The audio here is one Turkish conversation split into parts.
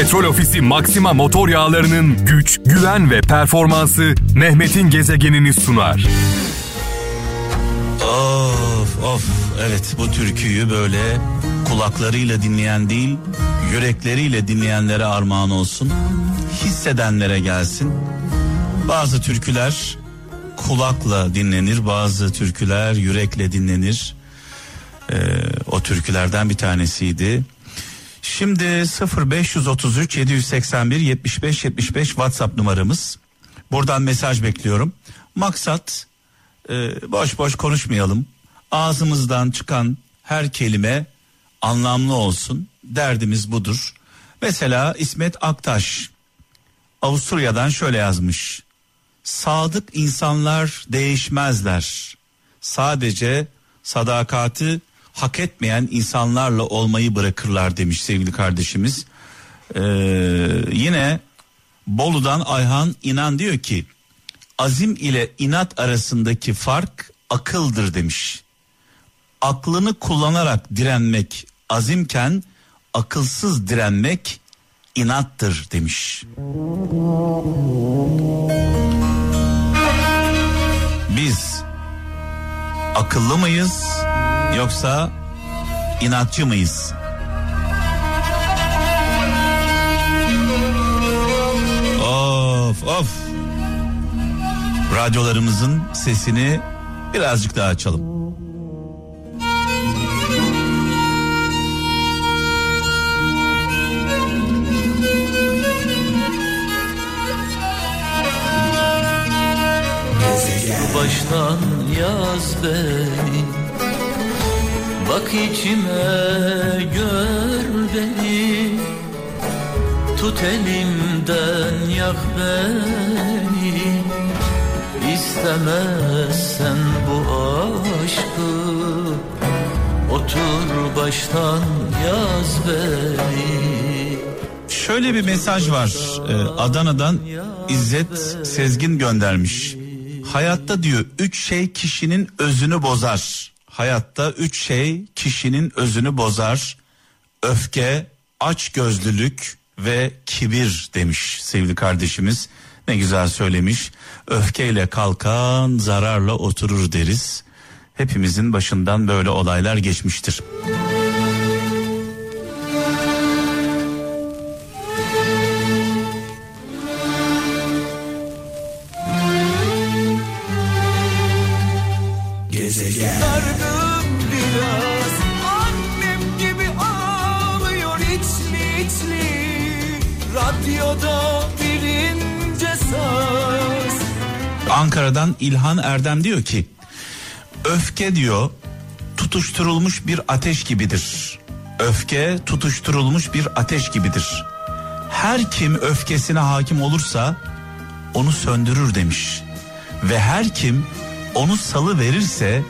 Petrol Ofisi Maxima motor yağlarının güç, güven ve performansı Mehmet'in gezegenini sunar. Of of evet bu türküyü böyle kulaklarıyla dinleyen değil yürekleriyle dinleyenlere armağan olsun. Hissedenlere gelsin. Bazı türküler kulakla dinlenir bazı türküler yürekle dinlenir. Ee, o türkülerden bir tanesiydi. Şimdi 0533 781 75 75 WhatsApp numaramız. Buradan mesaj bekliyorum. Maksat e, boş boş konuşmayalım. Ağzımızdan çıkan her kelime anlamlı olsun. Derdimiz budur. Mesela İsmet Aktaş Avusturya'dan şöyle yazmış. Sadık insanlar değişmezler. Sadece sadakati hak etmeyen insanlarla olmayı bırakırlar demiş sevgili kardeşimiz. Ee, yine Bolu'dan Ayhan İnan diyor ki azim ile inat arasındaki fark akıldır demiş. Aklını kullanarak direnmek azimken akılsız direnmek inattır demiş. Biz akıllı mıyız yoksa inatçı mıyız? Of of. Radyolarımızın sesini birazcık daha açalım. baştan yaz beni Bak içime gör beni Tut elimden yak beni İstemezsen bu aşkı Otur baştan yaz beni Şöyle bir mesaj var ee, Adana'dan İzzet Sezgin göndermiş. Hayatta diyor üç şey kişinin özünü bozar. Hayatta üç şey kişinin özünü bozar. Öfke, açgözlülük ve kibir demiş sevgili kardeşimiz. Ne güzel söylemiş. Öfkeyle kalkan zararla oturur deriz. Hepimizin başından böyle olaylar geçmiştir. Ankara'dan İlhan Erdem diyor ki öfke diyor tutuşturulmuş bir ateş gibidir. Öfke tutuşturulmuş bir ateş gibidir. Her kim öfkesine hakim olursa onu söndürür demiş. Ve her kim onu salı verirse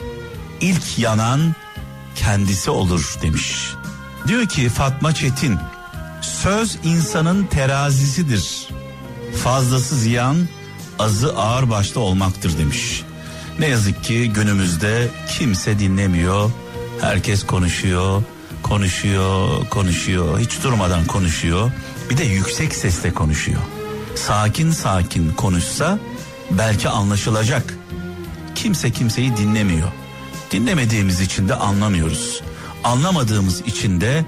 ilk yanan kendisi olur demiş. Diyor ki Fatma Çetin söz insanın terazisidir. Fazlası ziyan azı ağır başta olmaktır demiş. Ne yazık ki günümüzde kimse dinlemiyor. Herkes konuşuyor, konuşuyor, konuşuyor. Hiç durmadan konuşuyor. Bir de yüksek sesle konuşuyor. Sakin sakin konuşsa belki anlaşılacak. Kimse kimseyi dinlemiyor. Dinlemediğimiz için de anlamıyoruz. Anlamadığımız için de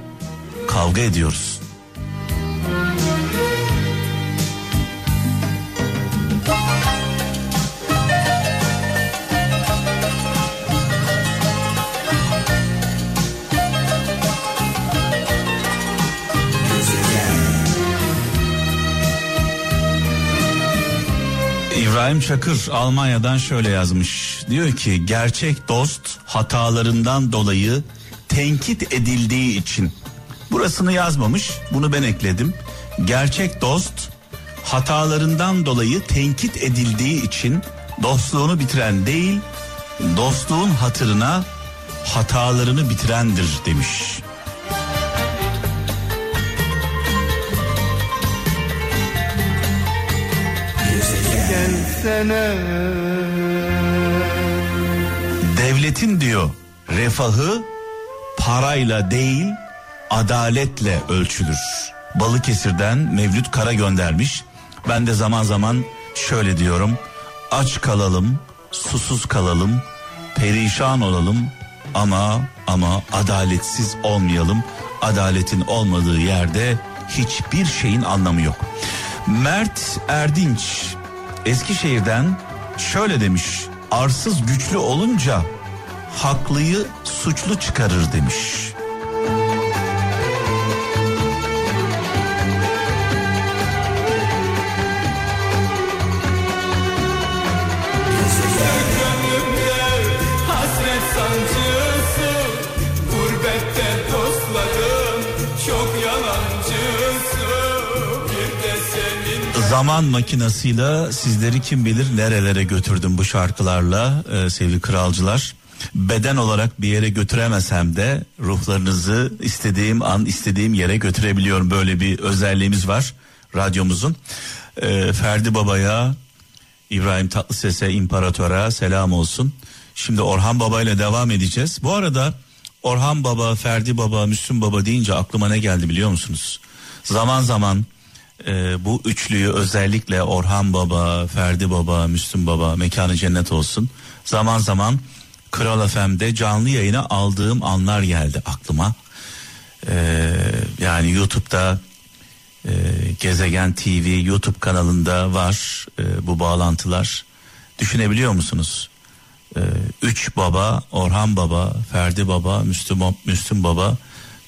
kavga ediyoruz. İbrahim Çakır Almanya'dan şöyle yazmış. Diyor ki gerçek dost hatalarından dolayı tenkit edildiği için. Burasını yazmamış bunu ben ekledim. Gerçek dost hatalarından dolayı tenkit edildiği için dostluğunu bitiren değil dostluğun hatırına hatalarını bitirendir demiş. Gelsene Devletin diyor refahı parayla değil adaletle ölçülür. Balıkesir'den Mevlüt Kara göndermiş. Ben de zaman zaman şöyle diyorum. Aç kalalım, susuz kalalım, perişan olalım ama ama adaletsiz olmayalım. Adaletin olmadığı yerde hiçbir şeyin anlamı yok. Mert Erdinç Eskişehir'den şöyle demiş. Arsız güçlü olunca haklıyı suçlu çıkarır demiş. Zaman makinasıyla sizleri kim bilir nerelere götürdüm bu şarkılarla e, sevgili kralcılar. Beden olarak bir yere götüremesem de ruhlarınızı istediğim an istediğim yere götürebiliyorum. Böyle bir özelliğimiz var radyomuzun. E, Ferdi Baba'ya, İbrahim Tatlıses'e, İmparator'a selam olsun. Şimdi Orhan Baba ile devam edeceğiz. Bu arada Orhan Baba, Ferdi Baba, Müslüm Baba deyince aklıma ne geldi biliyor musunuz? Zaman zaman e, bu üçlüyü özellikle Orhan Baba, Ferdi Baba, Müslüm Baba mekanı cennet olsun. Zaman zaman Kral FM'de canlı yayına aldığım anlar geldi aklıma. E, yani YouTube'da e, Gezegen TV YouTube kanalında var e, bu bağlantılar. Düşünebiliyor musunuz? E, üç baba, Orhan Baba, Ferdi Baba, Müslüm, Müslüm Baba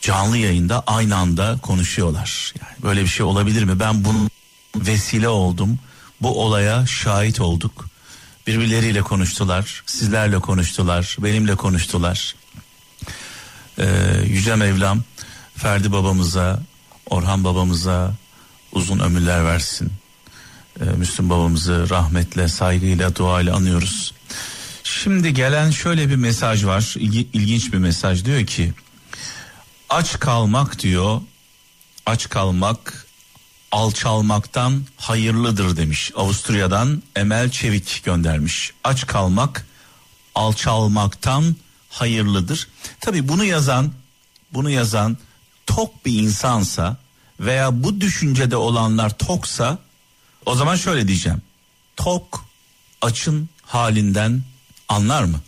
canlı yayında aynı anda konuşuyorlar. Yani böyle bir şey olabilir mi? Ben bunun vesile oldum. Bu olaya şahit olduk. Birbirleriyle konuştular, sizlerle konuştular, benimle konuştular. Ee, Yüce Mevlam Ferdi babamıza, Orhan babamıza uzun ömürler versin. Ee, Müslüm babamızı rahmetle, saygıyla, duayla anıyoruz. Şimdi gelen şöyle bir mesaj var. İlgi, ilginç bir mesaj diyor ki aç kalmak diyor aç kalmak alçalmaktan hayırlıdır demiş. Avusturya'dan Emel Çevik göndermiş. Aç kalmak alçalmaktan hayırlıdır. Tabi bunu yazan bunu yazan tok bir insansa veya bu düşüncede olanlar toksa o zaman şöyle diyeceğim. Tok açın halinden anlar mı?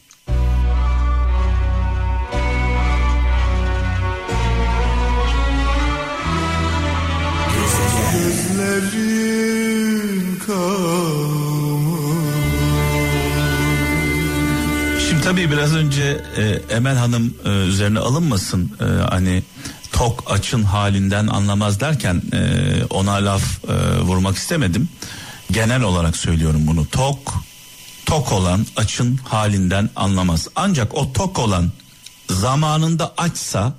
Şimdi tabii biraz önce e, Emel Hanım e, üzerine alınmasın e, hani tok açın halinden anlamaz derken e, ona laf e, vurmak istemedim. Genel olarak söylüyorum bunu. Tok tok olan açın halinden anlamaz. Ancak o tok olan zamanında açsa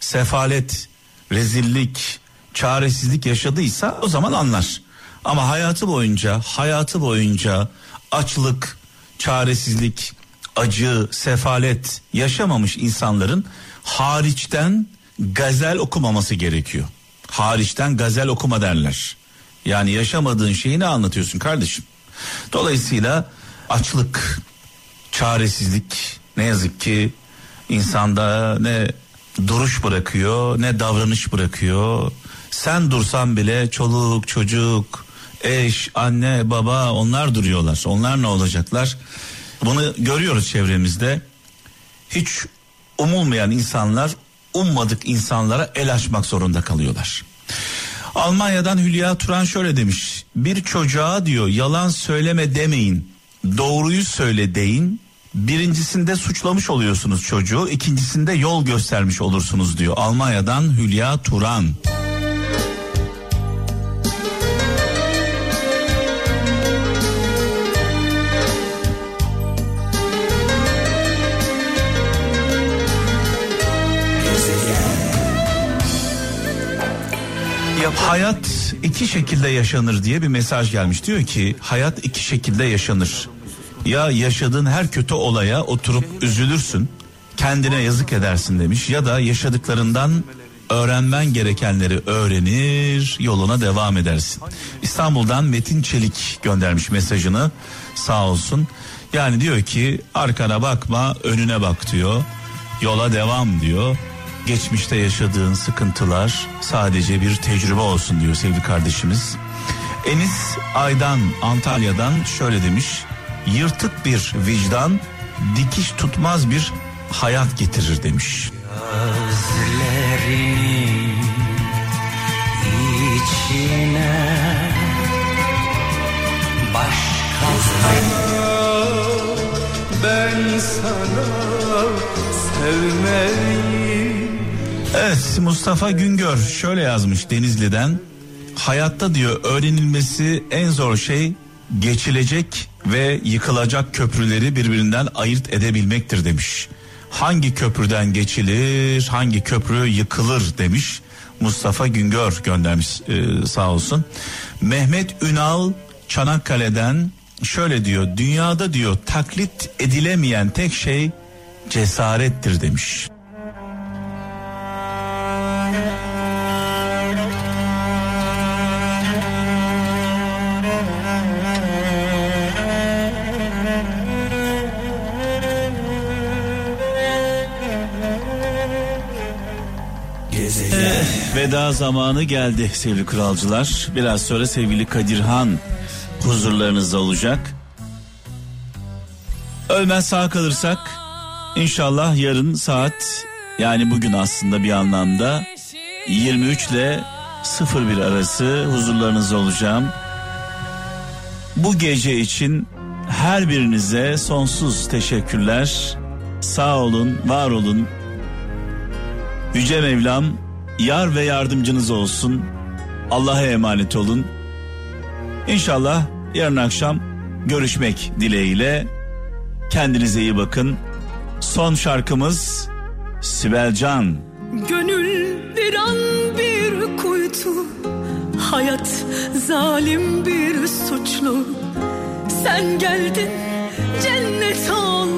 sefalet, rezillik, çaresizlik yaşadıysa o zaman anlar. Ama hayatı boyunca, hayatı boyunca açlık, çaresizlik, acı, sefalet yaşamamış insanların hariçten gazel okumaması gerekiyor. Hariçten gazel okuma derler. Yani yaşamadığın şeyi ne anlatıyorsun kardeşim? Dolayısıyla açlık, çaresizlik ne yazık ki insanda ne duruş bırakıyor ne davranış bırakıyor. Sen dursan bile çoluk çocuk eş anne baba onlar duruyorlar. Onlar ne olacaklar? Bunu görüyoruz çevremizde. Hiç umulmayan insanlar ummadık insanlara el açmak zorunda kalıyorlar. Almanya'dan Hülya Turan şöyle demiş. Bir çocuğa diyor yalan söyleme demeyin. Doğruyu söyle deyin. Birincisinde suçlamış oluyorsunuz çocuğu. ikincisinde yol göstermiş olursunuz diyor. Almanya'dan Hülya Turan. Hayat iki şekilde yaşanır diye bir mesaj gelmiş. Diyor ki hayat iki şekilde yaşanır. Ya yaşadığın her kötü olaya oturup üzülürsün, kendine yazık edersin demiş. Ya da yaşadıklarından öğrenmen gerekenleri öğrenir, yoluna devam edersin. İstanbul'dan Metin Çelik göndermiş mesajını. Sağ olsun. Yani diyor ki arkana bakma, önüne bak diyor. Yola devam diyor. Geçmişte yaşadığın sıkıntılar sadece bir tecrübe olsun diyor sevgili kardeşimiz. Enis Aydan Antalya'dan şöyle demiş. Yırtık bir vicdan dikiş tutmaz bir hayat getirir demiş. İçine başka Ben sana sevmeyi Evet Mustafa Güngör şöyle yazmış Denizli'den. Hayatta diyor öğrenilmesi en zor şey geçilecek ve yıkılacak köprüleri birbirinden ayırt edebilmektir demiş. Hangi köprüden geçilir, hangi köprü yıkılır demiş. Mustafa Güngör göndermiş e, sağ olsun. Mehmet Ünal Çanakkale'den şöyle diyor. Dünyada diyor taklit edilemeyen tek şey cesarettir demiş. Veda zamanı geldi sevgili kralcılar. Biraz sonra sevgili Kadirhan huzurlarınızda olacak. Ölmez sağ kalırsak inşallah yarın saat yani bugün aslında bir anlamda 23 ile 01 arası huzurlarınızda olacağım. Bu gece için her birinize sonsuz teşekkürler. Sağ olun, var olun. Yüce Mevlam yar ve yardımcınız olsun. Allah'a emanet olun. İnşallah yarın akşam görüşmek dileğiyle. Kendinize iyi bakın. Son şarkımız Sibel Can. Gönül bir an bir kuytu Hayat zalim bir suçlu Sen geldin cennet oldu